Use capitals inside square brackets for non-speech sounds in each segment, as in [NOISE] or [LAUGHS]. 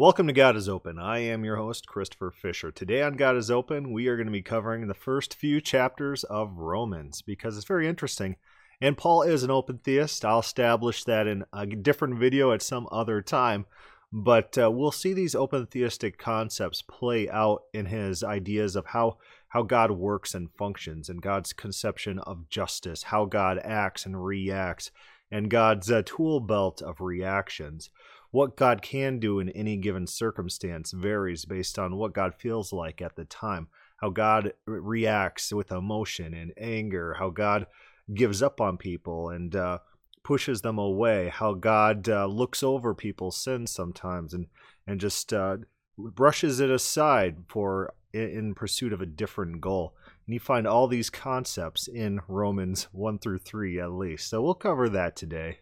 Welcome to God is Open. I am your host, Christopher Fisher. Today on God is Open, we are going to be covering the first few chapters of Romans because it's very interesting. And Paul is an open theist. I'll establish that in a different video at some other time. But uh, we'll see these open theistic concepts play out in his ideas of how, how God works and functions, and God's conception of justice, how God acts and reacts, and God's uh, tool belt of reactions. What God can do in any given circumstance varies based on what God feels like at the time, how God reacts with emotion and anger, how God gives up on people and uh, pushes them away, how God uh, looks over people's sins sometimes and and just uh, brushes it aside for in pursuit of a different goal. And you find all these concepts in Romans 1 through 3 at least. So we'll cover that today.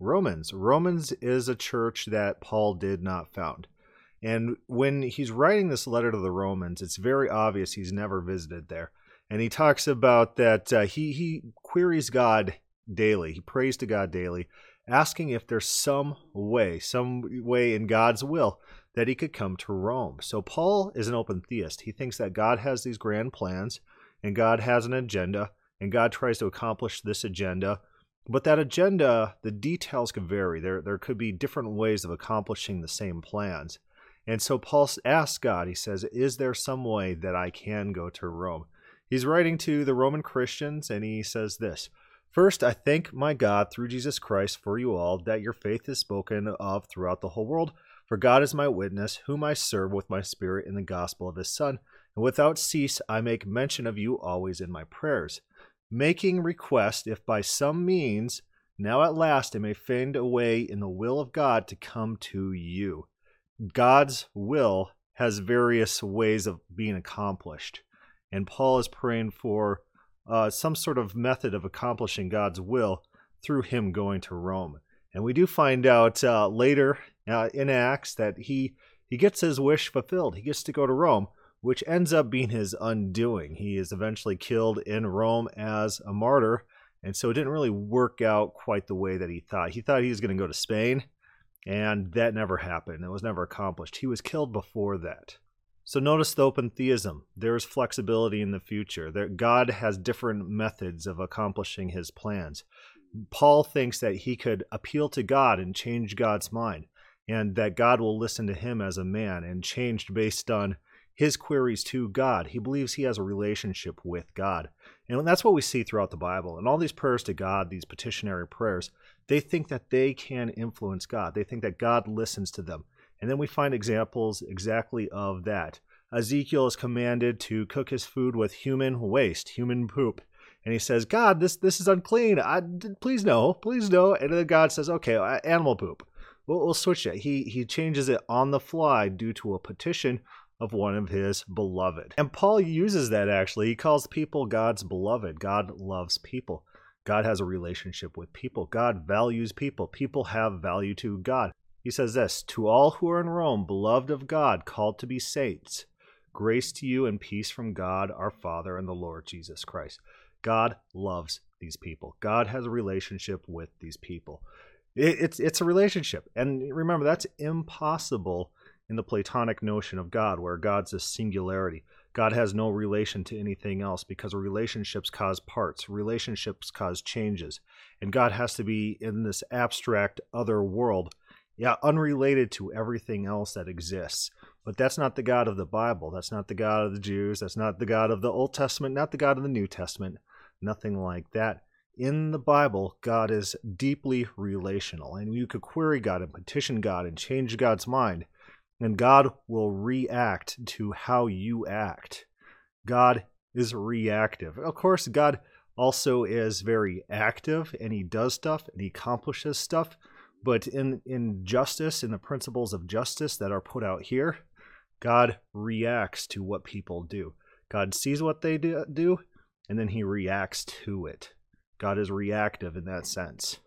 Romans. Romans is a church that Paul did not found. And when he's writing this letter to the Romans, it's very obvious he's never visited there. And he talks about that uh, he, he queries God daily. He prays to God daily, asking if there's some way, some way in God's will that he could come to Rome. So Paul is an open theist. He thinks that God has these grand plans and God has an agenda and God tries to accomplish this agenda. But that agenda, the details could vary. There, there could be different ways of accomplishing the same plans. And so Paul asks God, he says, Is there some way that I can go to Rome? He's writing to the Roman Christians and he says this First, I thank my God through Jesus Christ for you all that your faith is spoken of throughout the whole world. For God is my witness, whom I serve with my spirit in the gospel of his Son. And without cease I make mention of you always in my prayers, making request if by some means, now at last I may find a way in the will of God to come to you. God's will has various ways of being accomplished. And Paul is praying for uh, some sort of method of accomplishing God's will through him going to Rome. And we do find out uh, later uh, in Acts that he he gets his wish fulfilled. He gets to go to Rome, which ends up being his undoing. He is eventually killed in Rome as a martyr, and so it didn't really work out quite the way that he thought. He thought he was going to go to Spain, and that never happened. It was never accomplished. He was killed before that. So notice the open theism. There is flexibility in the future. There, God has different methods of accomplishing his plans. Paul thinks that he could appeal to God and change God's mind, and that God will listen to him as a man and change based on his queries to God. He believes he has a relationship with God. And that's what we see throughout the Bible. And all these prayers to God, these petitionary prayers, they think that they can influence God. They think that God listens to them. And then we find examples exactly of that. Ezekiel is commanded to cook his food with human waste, human poop. And he says, God, this, this is unclean. I, please no, please no. And then God says, okay, uh, animal poop. We'll, we'll switch it. He, he changes it on the fly due to a petition of one of his beloved. And Paul uses that actually. He calls people God's beloved. God loves people. God has a relationship with people. God values people. People have value to God. He says this To all who are in Rome, beloved of God, called to be saints, grace to you and peace from God our Father and the Lord Jesus Christ. God loves these people. God has a relationship with these people. it's it's a relationship, and remember that's impossible in the Platonic notion of God, where God's a singularity. God has no relation to anything else because relationships cause parts, relationships cause changes, and God has to be in this abstract other world yeah, unrelated to everything else that exists. But that's not the God of the Bible. That's not the God of the Jews. That's not the God of the Old Testament, not the God of the New Testament. Nothing like that. In the Bible, God is deeply relational, and you could query God and petition God and change God's mind, and God will react to how you act. God is reactive. Of course, God also is very active, and He does stuff and He accomplishes stuff but in in justice, in the principles of justice that are put out here, God reacts to what people do. God sees what they do, and then he reacts to it. God is reactive in that sense.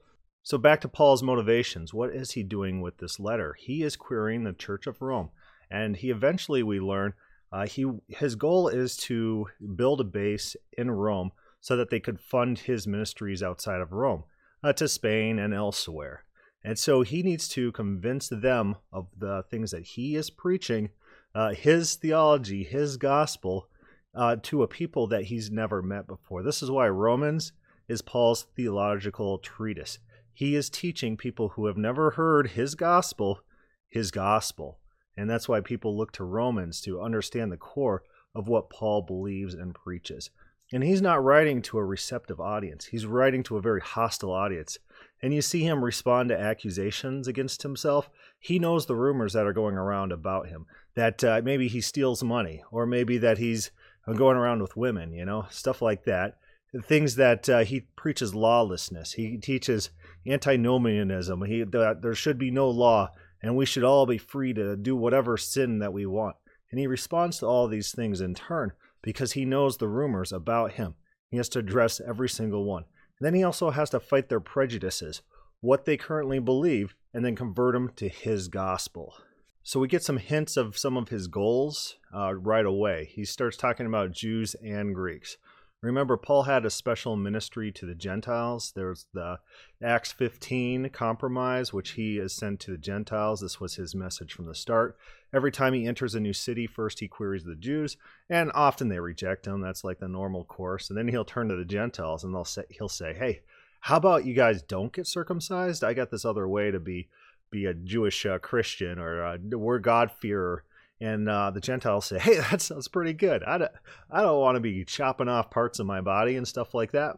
So back to Paul's motivations. What is he doing with this letter? He is querying the Church of Rome, and he eventually we learn uh, he his goal is to build a base in Rome so that they could fund his ministries outside of Rome uh, to Spain and elsewhere. And so he needs to convince them of the things that he is preaching, uh, his theology, his gospel, uh, to a people that he's never met before. This is why Romans is Paul's theological treatise. He is teaching people who have never heard his gospel, his gospel. And that's why people look to Romans to understand the core of what Paul believes and preaches. And he's not writing to a receptive audience, he's writing to a very hostile audience. And you see him respond to accusations against himself. He knows the rumors that are going around about him that uh, maybe he steals money, or maybe that he's uh, going around with women, you know, stuff like that. Things that uh, he preaches lawlessness. He teaches antinomianism. He that there should be no law, and we should all be free to do whatever sin that we want. And he responds to all these things in turn because he knows the rumors about him. He has to address every single one. And then he also has to fight their prejudices, what they currently believe, and then convert them to his gospel. So we get some hints of some of his goals uh, right away. He starts talking about Jews and Greeks. Remember, Paul had a special ministry to the Gentiles. There's the Acts 15 compromise, which he is sent to the Gentiles. This was his message from the start. Every time he enters a new city, first he queries the Jews, and often they reject him. That's like the normal course. And then he'll turn to the Gentiles and they'll say, he'll say, "Hey, how about you guys don't get circumcised? I got this other way to be be a Jewish uh, Christian or uh, we're God-fearer." And uh, the Gentiles say, "Hey, [LAUGHS] that sounds pretty good. I don't, I don't want to be chopping off parts of my body and stuff like that."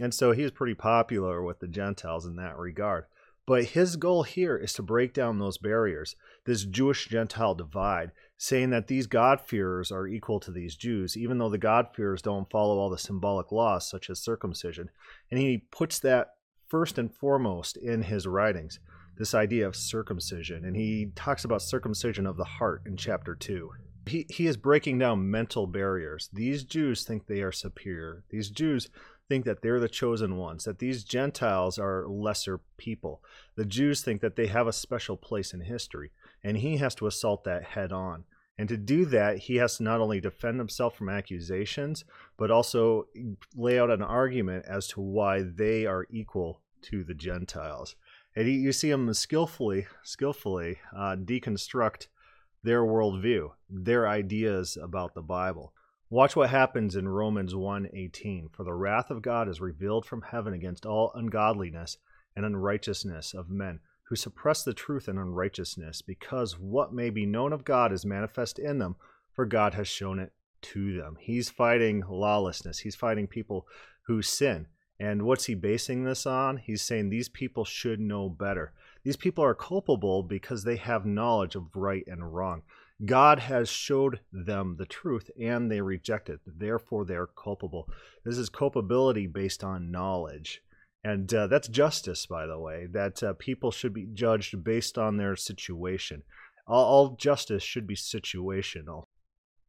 And so he's pretty popular with the Gentiles in that regard. But his goal here is to break down those barriers, this Jewish Gentile divide, saying that these God-fearers are equal to these Jews, even though the God-fearers don't follow all the symbolic laws such as circumcision. And he puts that first and foremost in his writings this idea of circumcision, and he talks about circumcision of the heart in chapter 2. He, he is breaking down mental barriers. These Jews think they are superior. These Jews think that they're the chosen ones, that these Gentiles are lesser people. The Jews think that they have a special place in history, and he has to assault that head on. And to do that, he has to not only defend himself from accusations, but also lay out an argument as to why they are equal to the Gentiles and you see them skillfully, skillfully uh, deconstruct their worldview, their ideas about the Bible. Watch what happens in Romans 1:18. For the wrath of God is revealed from heaven against all ungodliness and unrighteousness of men who suppress the truth in unrighteousness, because what may be known of God is manifest in them, for God has shown it to them. He's fighting lawlessness. He's fighting people who sin. And what's he basing this on? He's saying these people should know better. These people are culpable because they have knowledge of right and wrong. God has showed them the truth and they reject it. Therefore, they're culpable. This is culpability based on knowledge. And uh, that's justice, by the way, that uh, people should be judged based on their situation. All, all justice should be situational.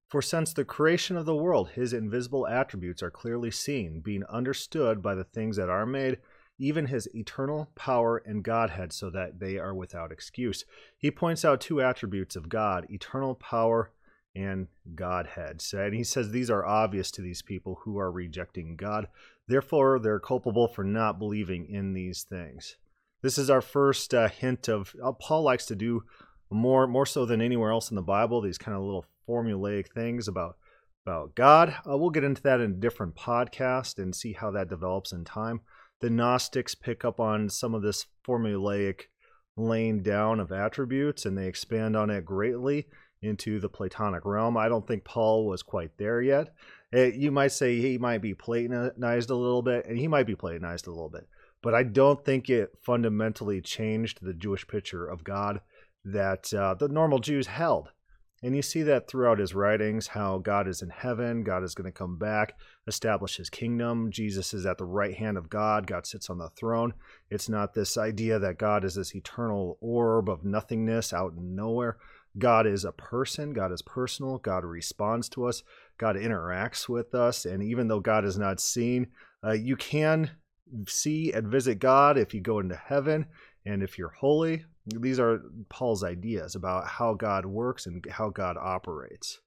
For since the creation of the world, his invisible attributes are clearly seen, being understood by the things that are made, even his eternal power and Godhead, so that they are without excuse. He points out two attributes of God eternal power and Godhead. And he says these are obvious to these people who are rejecting God. Therefore, they're culpable for not believing in these things. This is our first uh, hint of uh, Paul likes to do more more so than anywhere else in the Bible. These kind of little formulaic things about about God. Uh, we'll get into that in a different podcast and see how that develops in time. The Gnostics pick up on some of this formulaic laying down of attributes and they expand on it greatly into the Platonic realm. I don't think Paul was quite there yet. It, eh, you might say he might be Platonized a little bit, and he might be Platonized a little bit, but I don't think it fundamentally changed the Jewish picture of God that uh, the normal Jews held. And you see that throughout his writings how God is in heaven, God is going to come back, establish his kingdom. Jesus is at the right hand of God, God sits on the throne. It's not this idea that God is this eternal orb of nothingness out in nowhere. God is a person, God is personal, God responds to us, God interacts with us. And even though God is not seen, uh, you can see and visit God if you go into heaven and if you're holy these are Paul's ideas about how God works and how God operates.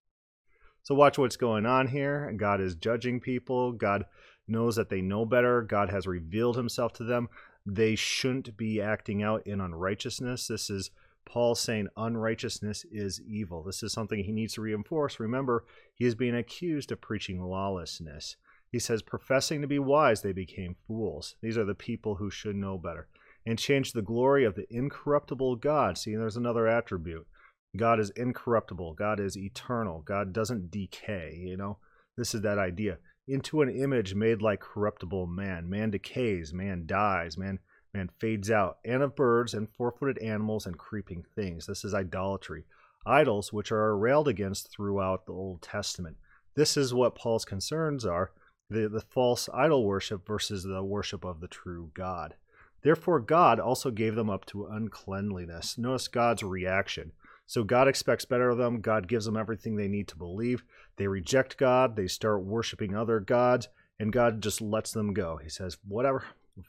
So watch what's going on here. God is judging people. God knows that they know better. God has revealed himself to them. they shouldn't be acting out in unrighteousness. This is Paul saying unrighteousness is evil. This is something he needs to reinforce. Remember, he is being accused of preaching lawlessness. He says, professing to be wise, they became fools. These are the people who should know better. And change the glory of the incorruptible God. See, there's another attribute. God is incorruptible. God is eternal. God doesn't decay, you know? This is that idea. Into an image made like corruptible man. Man decays, man dies, man man fades out, and of birds and four-footed animals and creeping things. This is idolatry. Idols which are railed against throughout the Old Testament. This is what Paul's concerns are the, the false idol worship versus the worship of the true God. Therefore, God also gave them up to uncleanliness. Notice God's reaction. So God expects better of them. God gives them everything they need to believe. They reject God. They start worshiping other gods, and God just lets them go. He says, Whatever,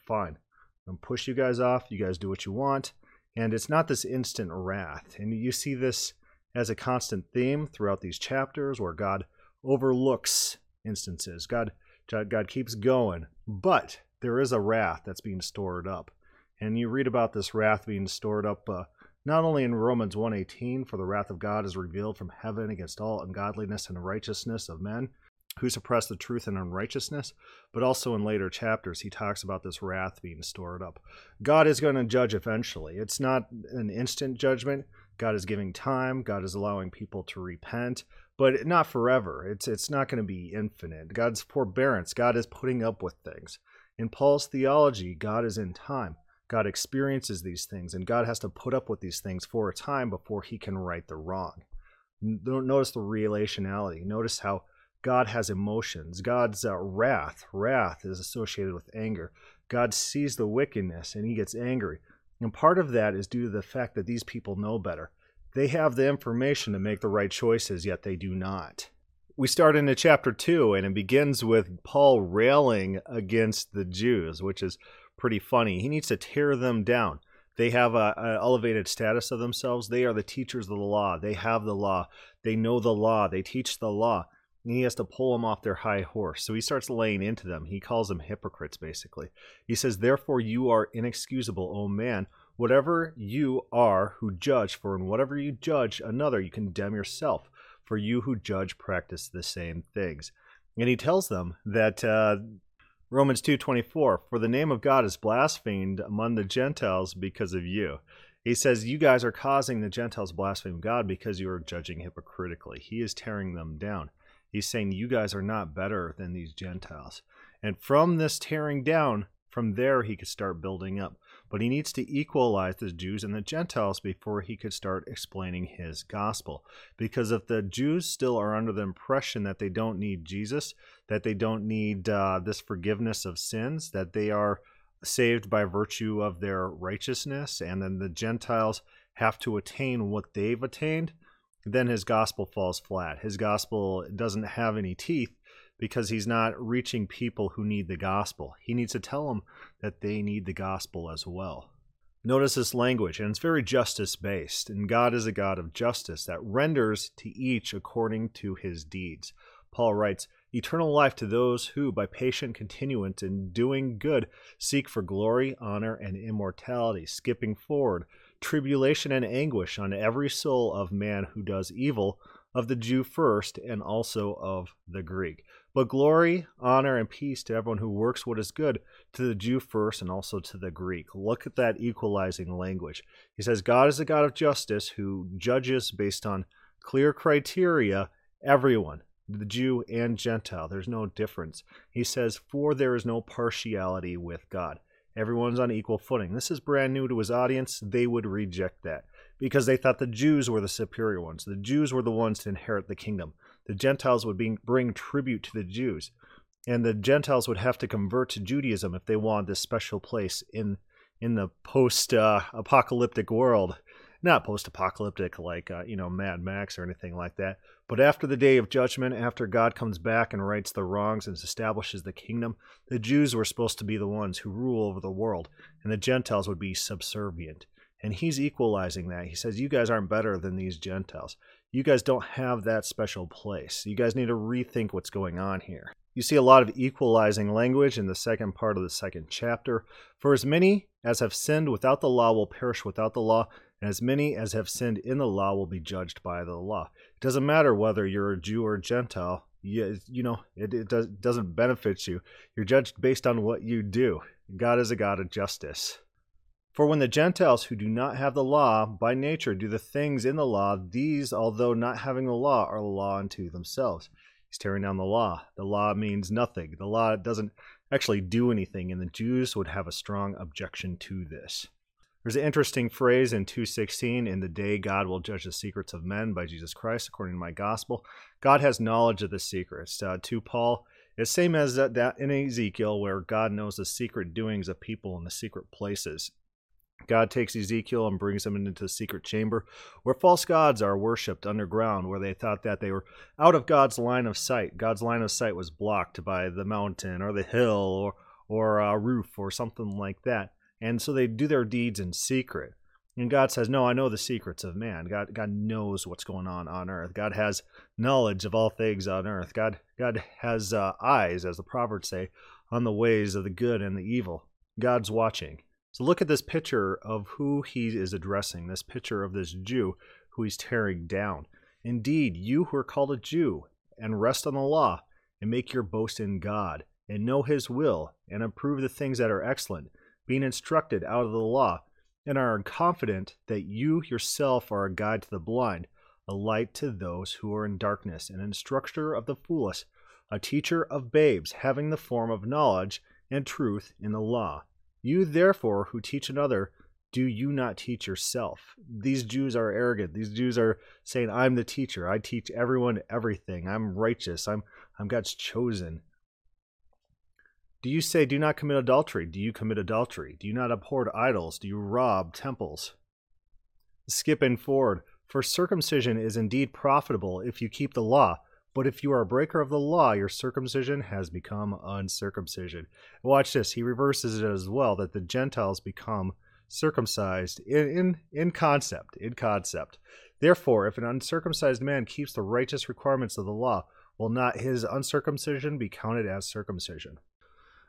fine. I'm push you guys off. You guys do what you want. And it's not this instant wrath. And you see this as a constant theme throughout these chapters where God overlooks instances. God God keeps going, but there is a wrath that's being stored up. And you read about this wrath being stored up uh, not only in Romans 1:18 for the wrath of God is revealed from heaven against all ungodliness and righteousness of men who suppress the truth and unrighteousness, but also in later chapters he talks about this wrath being stored up. God is going to judge eventually. It's not an instant judgment. God is giving time, God is allowing people to repent, but not forever. It's it's not going to be infinite. God's forbearance, God is putting up with things. In Paul's theology, God is in time. God experiences these things, and God has to put up with these things for a time before he can right the wrong. Notice the relationality. Notice how God has emotions. God's uh, wrath, wrath is associated with anger. God sees the wickedness and he gets angry. And part of that is due to the fact that these people know better. They have the information to make the right choices, yet they do not. We start into chapter 2, and it begins with Paul railing against the Jews, which is pretty funny. He needs to tear them down. They have an elevated status of themselves. They are the teachers of the law. They have the law. They know the law. They teach the law. And he has to pull them off their high horse. So he starts laying into them. He calls them hypocrites, basically. He says, Therefore, you are inexcusable, O man. Whatever you are who judge, for in whatever you judge another, you condemn yourself. For you who judge practice the same things. And he tells them that uh, Romans 2:24 For the name of God is blasphemed among the Gentiles because of you. He says you guys are causing the Gentiles blaspheme God because you are judging hypocritically. He is tearing them down. He's saying you guys are not better than these Gentiles. And from this tearing down, from there he could start building up. But he needs to equalize the Jews and the Gentiles before he could start explaining his gospel. Because if the Jews still are under the impression that they don't need Jesus, that they don't need uh, this forgiveness of sins, that they are saved by virtue of their righteousness, and then the Gentiles have to attain what they've attained, then his gospel falls flat. His gospel doesn't have any teeth because he's not reaching people who need the gospel. He needs to tell them that they need the gospel as well. Notice this language, and it's very justice based. And God is a God of justice that renders to each according to his deeds. Paul writes, Eternal life to those who, by patient continuance in doing good, seek for glory, honor, and immortality. Skipping forward, tribulation and anguish on every soul of man who does evil, of the Jew first, and also of the Greek. But glory, honor, and peace to everyone who works what is good, to the Jew first and also to the Greek. Look at that equalizing language. He says, God is a God of justice who judges based on clear criteria everyone, the Jew and Gentile. There's no difference. He says, For there is no partiality with God. Everyone's on equal footing. This is brand new to his audience. They would reject that because they thought the Jews were the superior ones. The Jews were the ones to inherit the kingdom the Gentiles would bring tribute to the Jews. And the Gentiles would have to convert to Judaism if they wanted this special place in in the post uh, world. Not post apocalyptic like, uh, you know, Mad Max or anything like that. But after the day of judgment, after God comes back and rights the wrongs and establishes the kingdom, the Jews were supposed to be the ones who rule over the world, and the Gentiles would be subservient. And he's equalizing that. He says, You guys aren't better than these Gentiles you guys don't have that special place. You guys need to rethink what's going on here. You see a lot of equalizing language in the second part of the second chapter. For as many as have sinned without the law will perish without the law, and as many as have sinned in the law will be judged by the law. It doesn't matter whether you're a Jew or a Gentile. You, you know, it, it does, doesn't benefit you. You're judged based on what you do. God is a God of justice. For when the Gentiles who do not have the law by nature do the things in the law, these, although not having the law, are the law unto themselves He's tearing down the law. The law means nothing. The law doesn't actually do anything, and the Jews would have a strong objection to this. There's an interesting phrase in 216 in the day God will judge the secrets of men by Jesus Christ, according to my gospel. God has knowledge of the secrets. Uh, to Paul, it's same as that, that in Ezekiel, where God knows the secret doings of people in the secret places. God takes Ezekiel and brings him into the secret chamber where false gods are worshipped underground, where they thought that they were out of God's line of sight. God's line of sight was blocked by the mountain or the hill or, or a roof or something like that. And so they do their deeds in secret. And God says, No, I know the secrets of man. God, God knows what's going on on earth. God has knowledge of all things on earth. God, God has uh, eyes, as the Proverbs say, on the ways of the good and the evil. God's watching. So look at this picture of who he is addressing, this picture of this Jew who he's tearing down. Indeed, you who are called a Jew and rest on the law and make your boast in God and know his will and approve the things that are excellent, being instructed out of the law, and are confident that you yourself are a guide to the blind, a light to those who are in darkness, an instructor of the foolish, a teacher of babes, having the form of knowledge and truth in the law you therefore who teach another, do you not teach yourself? These Jews are arrogant. These Jews are saying, I'm the teacher. I teach everyone everything. I'm righteous. I'm I'm God's chosen. Do you say, Do not commit adultery? Do you commit adultery? Do you not abhor idols? Do you rob temples? Skipping forward, for circumcision is indeed profitable if you keep the law, but if you are a breaker of the law, your circumcision has become uncircumcision. Watch this. He reverses it as well that the Gentiles become circumcised in, in, in concept. In concept. Therefore, if an uncircumcised man keeps the righteous requirements of the law, will not his uncircumcision be counted as circumcision?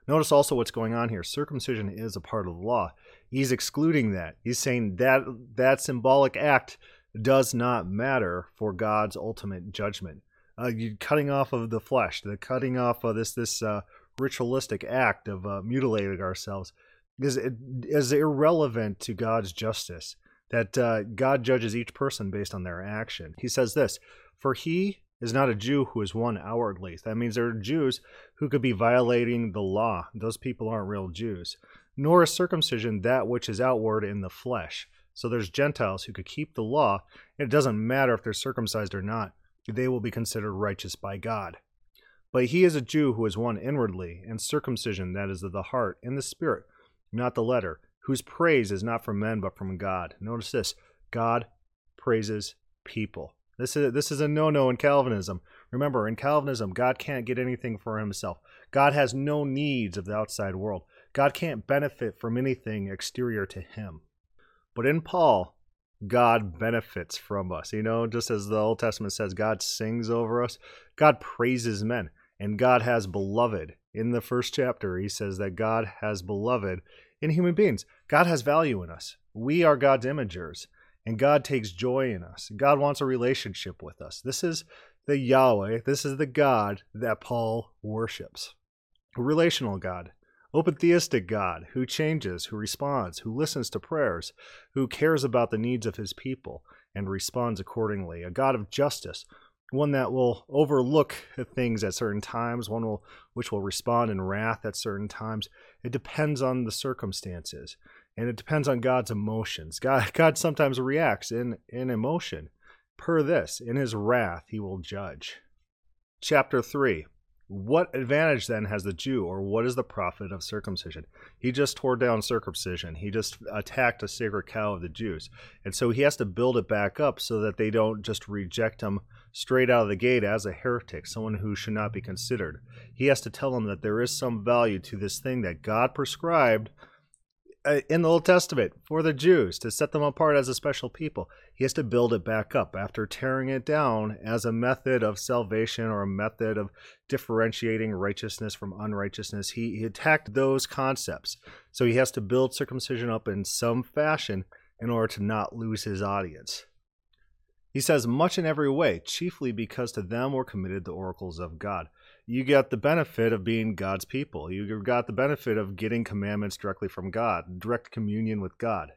Notice also what's going on here. Circumcision is a part of the law. He's excluding that. He's saying that that symbolic act does not matter for God's ultimate judgment uh, cutting off of the flesh, the cutting off of this this uh, ritualistic act of uh, mutilating ourselves is is irrelevant to God's justice. That uh, God judges each person based on their action. He says this: "For he is not a Jew who is one outwardly." That means there are Jews who could be violating the law. Those people aren't real Jews. Nor is circumcision that which is outward in the flesh. So there's Gentiles who could keep the law. And it doesn't matter if they're circumcised or not they will be considered righteous by God. But he is a Jew who is one inwardly, and circumcision that is of the heart and the spirit, not the letter, whose praise is not from men but from God. Notice this God praises people. This is this is a no-no in Calvinism. Remember, in Calvinism, God can't get anything for himself. God has no needs of the outside world. God can't benefit from anything exterior to him. But in Paul, God benefits from us. You know, just as the Old Testament says, God sings over us, God praises men, and God has beloved. In the first chapter, he says that God has beloved in human beings. God has value in us. We are God's imagers, and God takes joy in us. God wants a relationship with us. This is the Yahweh, this is the God that Paul worships. A relational God open theistic God who changes, who responds, who listens to prayers, who cares about the needs of his people and responds accordingly, a God of justice, one that will overlook things at certain times, one will, which will respond in wrath at certain times. It depends on the circumstances and it depends on God's emotions. God, [LAUGHS] God sometimes reacts in, in emotion. Per this, in his wrath, he will judge. Chapter 3 what advantage then has the Jew, or what is the profit of circumcision? He just tore down circumcision. He just attacked a sacred cow of the Jews. And so he has to build it back up so that they don't just reject him straight out of the gate as a heretic, someone who should not be considered. He has to tell them that there is some value to this thing that God prescribed Uh, in the Old Testament for the Jews to set them apart as a special people. He has to build it back up after tearing it down as a method of salvation or a method of differentiating righteousness from unrighteousness. He, he attacked those concepts. So he has to build circumcision up in some fashion in order to not lose his audience. He says, much in every way, chiefly because to them were committed the oracles of God you got the benefit of being God's people. You got the benefit of getting commandments directly from God, direct communion with God.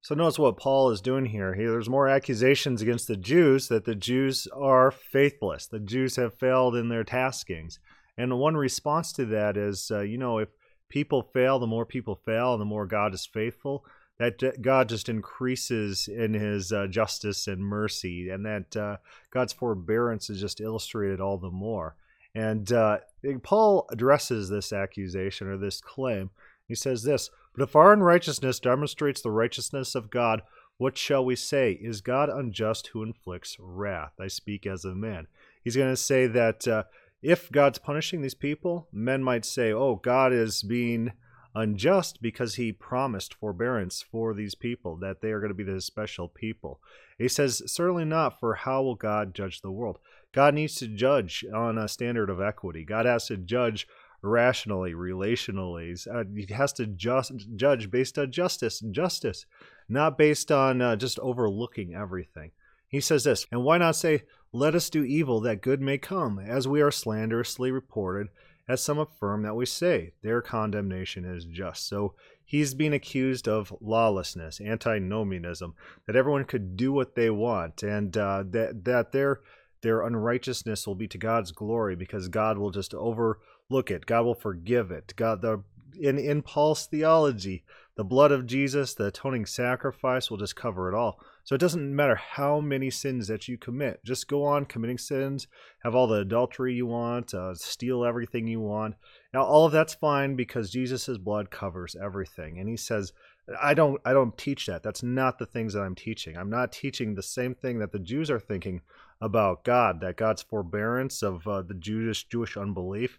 So notice what Paul is doing here. Here, there's more accusations against the Jews that the Jews are faithless. The Jews have failed in their taskings, and one response to that is, uh, you know, if people fail, the more people fail, the more God is faithful. That God just increases in His uh, justice and mercy, and that uh, God's forbearance is just illustrated all the more. And uh, Paul addresses this accusation or this claim. He says this But if our unrighteousness demonstrates the righteousness of God, what shall we say? Is God unjust who inflicts wrath? I speak as a man. He's going to say that uh, if God's punishing these people, men might say, oh, God is being unjust because he promised forbearance for these people, that they are going to be the special people. He says, certainly not, for how will God judge the world? God needs to judge on a standard of equity. God has to judge rationally, relationally. Uh, he has to just judge based on justice and justice, not based on uh, just overlooking everything. He says this, and why not say, "Let us do evil that good may come," as we are slanderously reported, as some affirm that we say. Their condemnation is just. So he's being accused of lawlessness, antinomianism, that everyone could do what they want, and uh, that that they're their unrighteousness will be to God's glory because God will just overlook it. God will forgive it. God the in in Paul's theology, the blood of Jesus, the atoning sacrifice will just cover it all. So it doesn't matter how many sins that you commit. Just go on committing sins, have all the adultery you want, uh, steal everything you want. Now all of that's fine because Jesus' blood covers everything. And he says, I don't I don't teach that. That's not the things that I'm teaching. I'm not teaching the same thing that the Jews are thinking about God, that God's forbearance of uh, the Jewish Jewish unbelief,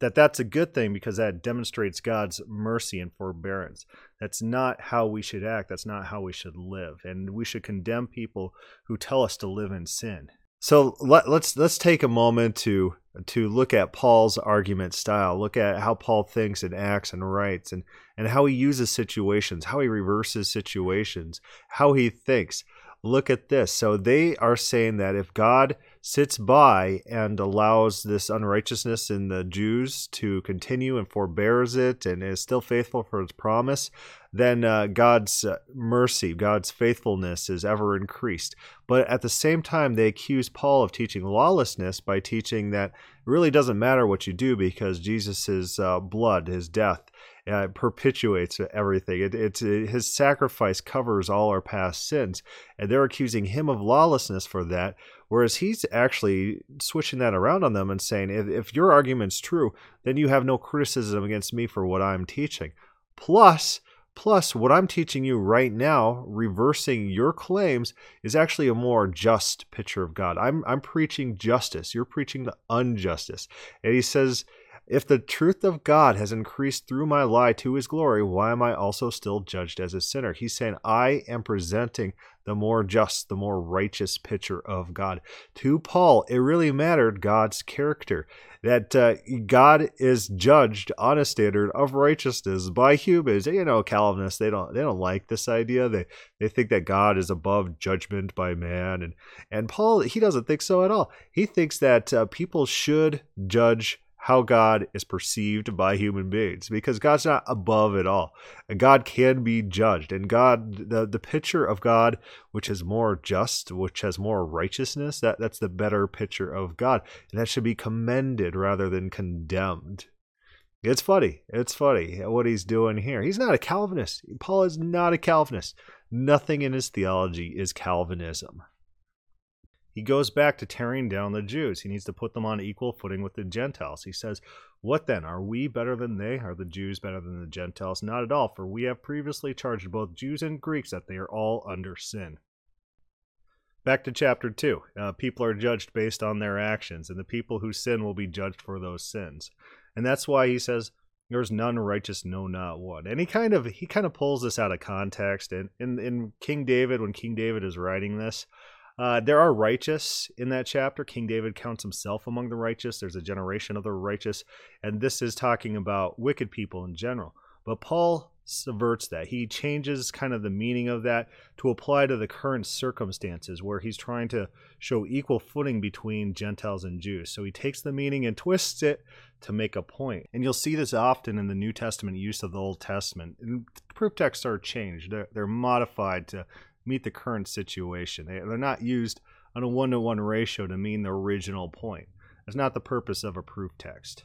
that that's a good thing because that demonstrates God's mercy and forbearance. That's not how we should act. That's not how we should live, and we should condemn people who tell us to live in sin. So let, let's let's take a moment to to look at Paul's argument style. Look at how Paul thinks and acts and writes, and and how he uses situations, how he reverses situations, how he thinks look at this. So they are saying that if God sits by and allows this unrighteousness in the Jews to continue and forbears it and is still faithful for his promise, then uh, God's uh, mercy, God's faithfulness is ever increased. But at the same time, they accuse Paul of teaching lawlessness by teaching that it really doesn't matter what you do because Jesus' uh, blood, his death, uh, perpetuates everything. It, it's it, his sacrifice covers all our past sins, and they're accusing him of lawlessness for that. Whereas he's actually switching that around on them and saying, if, if your argument's true, then you have no criticism against me for what I'm teaching. Plus, Plus, what I'm teaching you right now, reversing your claims, is actually a more just picture of God. I'm, I'm preaching justice. You're preaching the injustice. And he says, if the truth of God has increased through my lie to his glory, why am I also still judged as a sinner? He's saying, I am presenting the more just, the more righteous picture of God. To Paul, it really mattered God's character, that uh, God is judged on a standard of righteousness by humans. You know, Calvinists, they don't they don't like this idea. They they think that God is above judgment by man, and and Paul he doesn't think so at all. He thinks that uh, people should judge how God is perceived by human beings because God's not above it all. And God can be judged. And God, the, the picture of God, which is more just, which has more righteousness, that, that's the better picture of God. And that should be commended rather than condemned. It's funny. It's funny what he's doing here. He's not a Calvinist. Paul is not a Calvinist. Nothing in his theology is Calvinism. He goes back to tearing down the Jews. He needs to put them on equal footing with the Gentiles. He says, What then? Are we better than they? Are the Jews better than the Gentiles? Not at all, for we have previously charged both Jews and Greeks that they are all under sin. Back to chapter 2. Uh, people are judged based on their actions, and the people who sin will be judged for those sins. And that's why he says, There's none righteous, no, not one. And he kind of he kind of pulls this out of context. And in, in King David, when King David is writing this, uh, there are righteous in that chapter. King David counts himself among the righteous. There's a generation of the righteous, and this is talking about wicked people in general. But Paul subverts that. He changes kind of the meaning of that to apply to the current circumstances where he's trying to show equal footing between Gentiles and Jews. So he takes the meaning and twists it to make a point. And you'll see this often in the New Testament use of the Old Testament. And proof texts are changed, they're, they're modified to meet the current situation. They, they're not used on a one to one ratio to mean the original point. That's not the purpose of a proof text.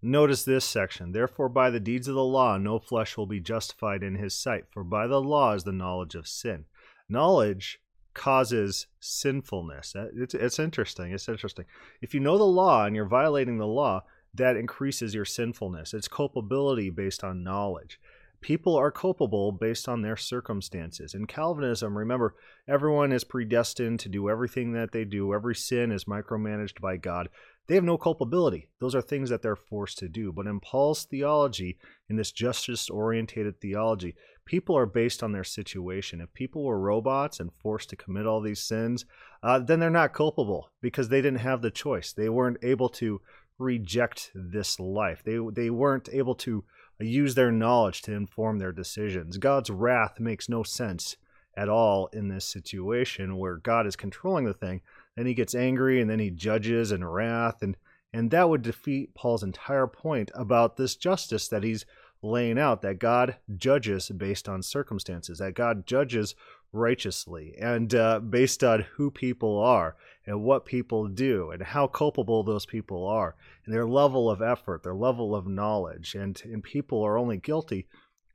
Notice this section. Therefore, by the deeds of the law, no flesh will be justified in his sight, for by the law is the knowledge of sin. Knowledge causes sinfulness. It's, it's interesting. It's interesting. If you know the law and you're violating the law, that increases your sinfulness. It's culpability based on knowledge. People are culpable based on their circumstances. In Calvinism, remember, everyone is predestined to do everything that they do. Every sin is micromanaged by God they have no culpability. Those are things that they're forced to do. But in Paul's theology, in this justice orientated theology, people are based on their situation. If people were robots and forced to commit all these sins, uh, then they're not culpable because they didn't have the choice. They weren't able to reject this life. They they weren't able to use their knowledge to inform their decisions. God's wrath makes no sense at all in this situation where God is controlling the thing then he gets angry and then he judges in wrath and and that would defeat Paul's entire point about this justice that he's laying out that God judges based on circumstances, that God judges righteously and uh, based on who people are and what people do and how culpable those people are and their level of effort, their level of knowledge. And, and people are only guilty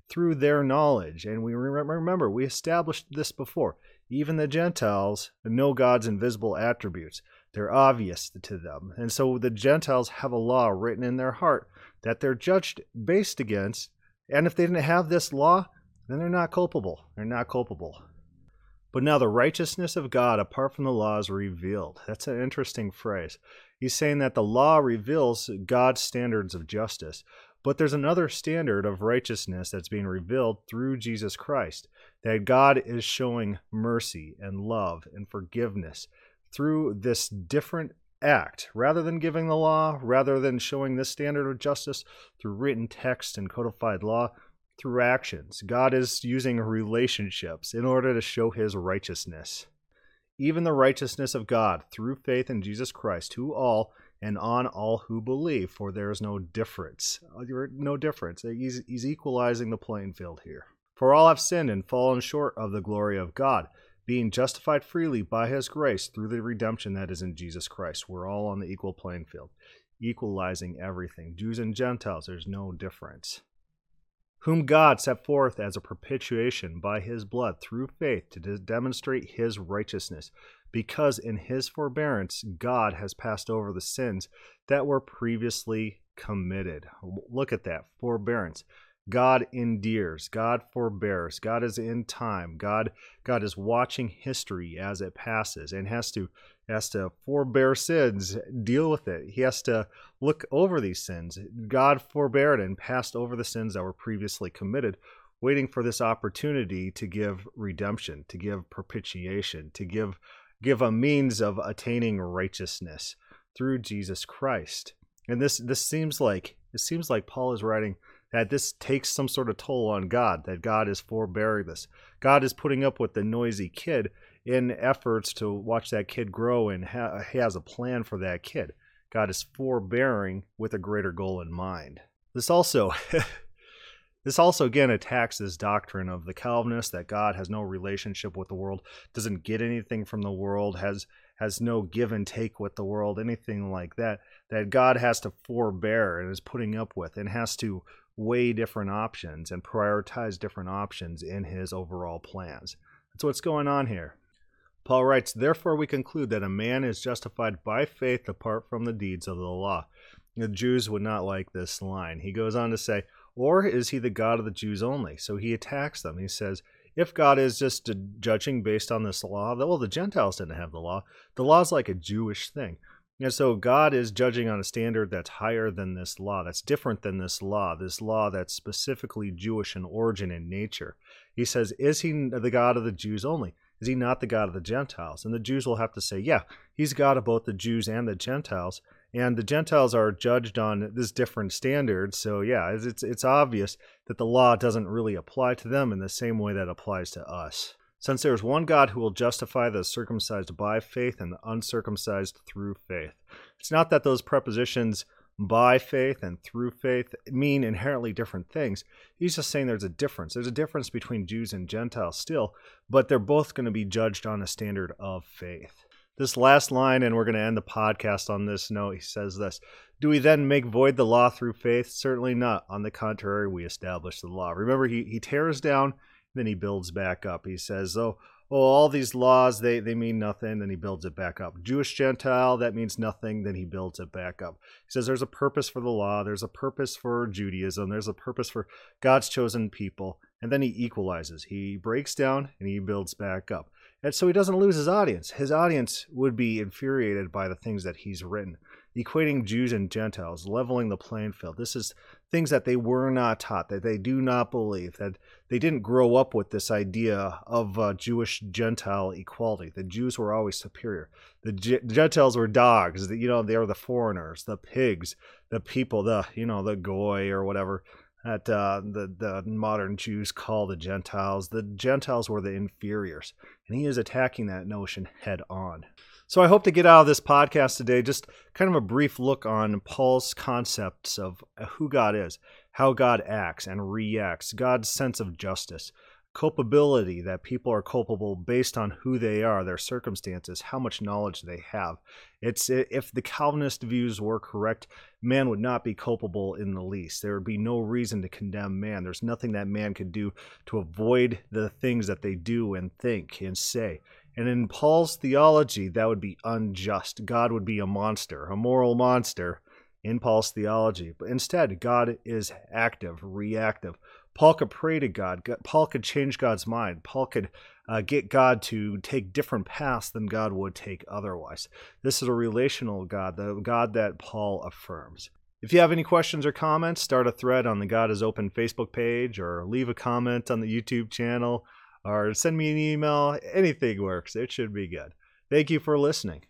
through their knowledge. And we remember, we established this before. Even the Gentiles know God's invisible attributes. They're obvious to them. And so the Gentiles have a law written in their heart that they're judged based against. And if they didn't have this law, then they're not culpable. They're not culpable. But now the righteousness of God apart from the law is revealed. That's an interesting phrase. He's saying that the law reveals God's standards of justice. But there's another standard of righteousness that's being revealed through Jesus Christ that God is showing mercy and love and forgiveness through this different act rather than giving the law, rather than showing this standard of justice through written text and codified law, through actions. God is using relationships in order to show his righteousness. Even the righteousness of God through faith in Jesus Christ to all and on all who believe, for there is no difference. Uh, no difference. He's, he's equalizing the playing field here. For all have sinned and fallen short of the glory of God, being justified freely by his grace through the redemption that is in Jesus Christ. We're all on the equal playing field, equalizing everything. Jews and Gentiles, there's no difference. Whom God set forth as a propitiation by his blood through faith to demonstrate his righteousness, because in his forbearance God has passed over the sins that were previously committed. Look at that forbearance. God endears, God forbears, God is in time, God God is watching history as it passes and has to has to forbear sins, deal with it. He has to look over these sins. God forbeared and passed over the sins that were previously committed, waiting for this opportunity to give redemption, to give propitiation, to give give a means of attaining righteousness through Jesus Christ. And this this seems like it seems like Paul is writing that this takes some sort of toll on God, that God is forbearing this. God is putting up with the noisy kid in efforts to watch that kid grow and ha- has a plan for that kid. God is forbearing with a greater goal in mind. This also [LAUGHS] This also again attacks this doctrine of the Calvinist that God has no relationship with the world, doesn't get anything from the world, has has no give and take with the world, anything like that. That God has to forbear and is putting up with and has to weigh different options and prioritize different options in his overall plans. That's what's going on here. Paul writes, Therefore we conclude that a man is justified by faith apart from the deeds of the law. The Jews would not like this line. He goes on to say, Or is he the God of the Jews only? So he attacks them. He says, if God is just judging based on this law, well, the Gentiles didn't have the law. The law is like a Jewish thing. And so God is judging on a standard that's higher than this law, that's different than this law, this law that's specifically Jewish in origin and nature. He says, Is he the God of the Jews only? Is he not the God of the Gentiles? And the Jews will have to say, Yeah, he's God of both the Jews and the Gentiles. And the Gentiles are judged on this different standard. So, yeah, it's, it's, it's obvious that the law doesn't really apply to them in the same way that applies to us. Since there is one God who will justify the circumcised by faith and the uncircumcised through faith. It's not that those prepositions by faith and through faith mean inherently different things. He's just saying there's a difference. There's a difference between Jews and Gentiles still, but they're both going to be judged on a standard of faith. This last line, and we're going to end the podcast on this note, he says this Do we then make void the law through faith? Certainly not. On the contrary, we establish the law. Remember, he, he tears down then he builds back up. He says, "Oh, oh, all these laws they they mean nothing." Then he builds it back up. Jewish Gentile that means nothing. Then he builds it back up. He says, "There's a purpose for the law. There's a purpose for Judaism. There's a purpose for God's chosen people." And then he equalizes. He breaks down and he builds back up. And so he doesn't lose his audience. His audience would be infuriated by the things that he's written equating Jews and Gentiles, leveling the playing field. This is things that they were not taught, that they do not believe, that they didn't grow up with this idea of uh, Jewish Gentile equality. The Jews were always superior. The G- Gentiles were dogs. The, you know, they were the foreigners, the pigs, the people, the you know, the goy or whatever that uh, the the modern Jews call the Gentiles. The Gentiles were the inferiors, and he is attacking that notion head on. So I hope to get out of this podcast today just kind of a brief look on Paul's concepts of who God is, how God acts and reacts, God's sense of justice, culpability that people are culpable based on who they are, their circumstances, how much knowledge they have. It's if the Calvinist views were correct, man would not be culpable in the least. There would be no reason to condemn man. There's nothing that man could do to avoid the things that they do and think and say. And in Paul's theology, that would be unjust. God would be a monster, a moral monster in Paul's theology. But instead, God is active, reactive. Paul could pray to God. Paul could change God's mind. Paul could uh, get God to take different paths than God would take otherwise. This is a relational God, the God that Paul affirms. If you have any questions or comments, start a thread on the God is Open Facebook page or leave a comment on the YouTube channel or send me an email. Anything works. It should be good. Thank you for listening.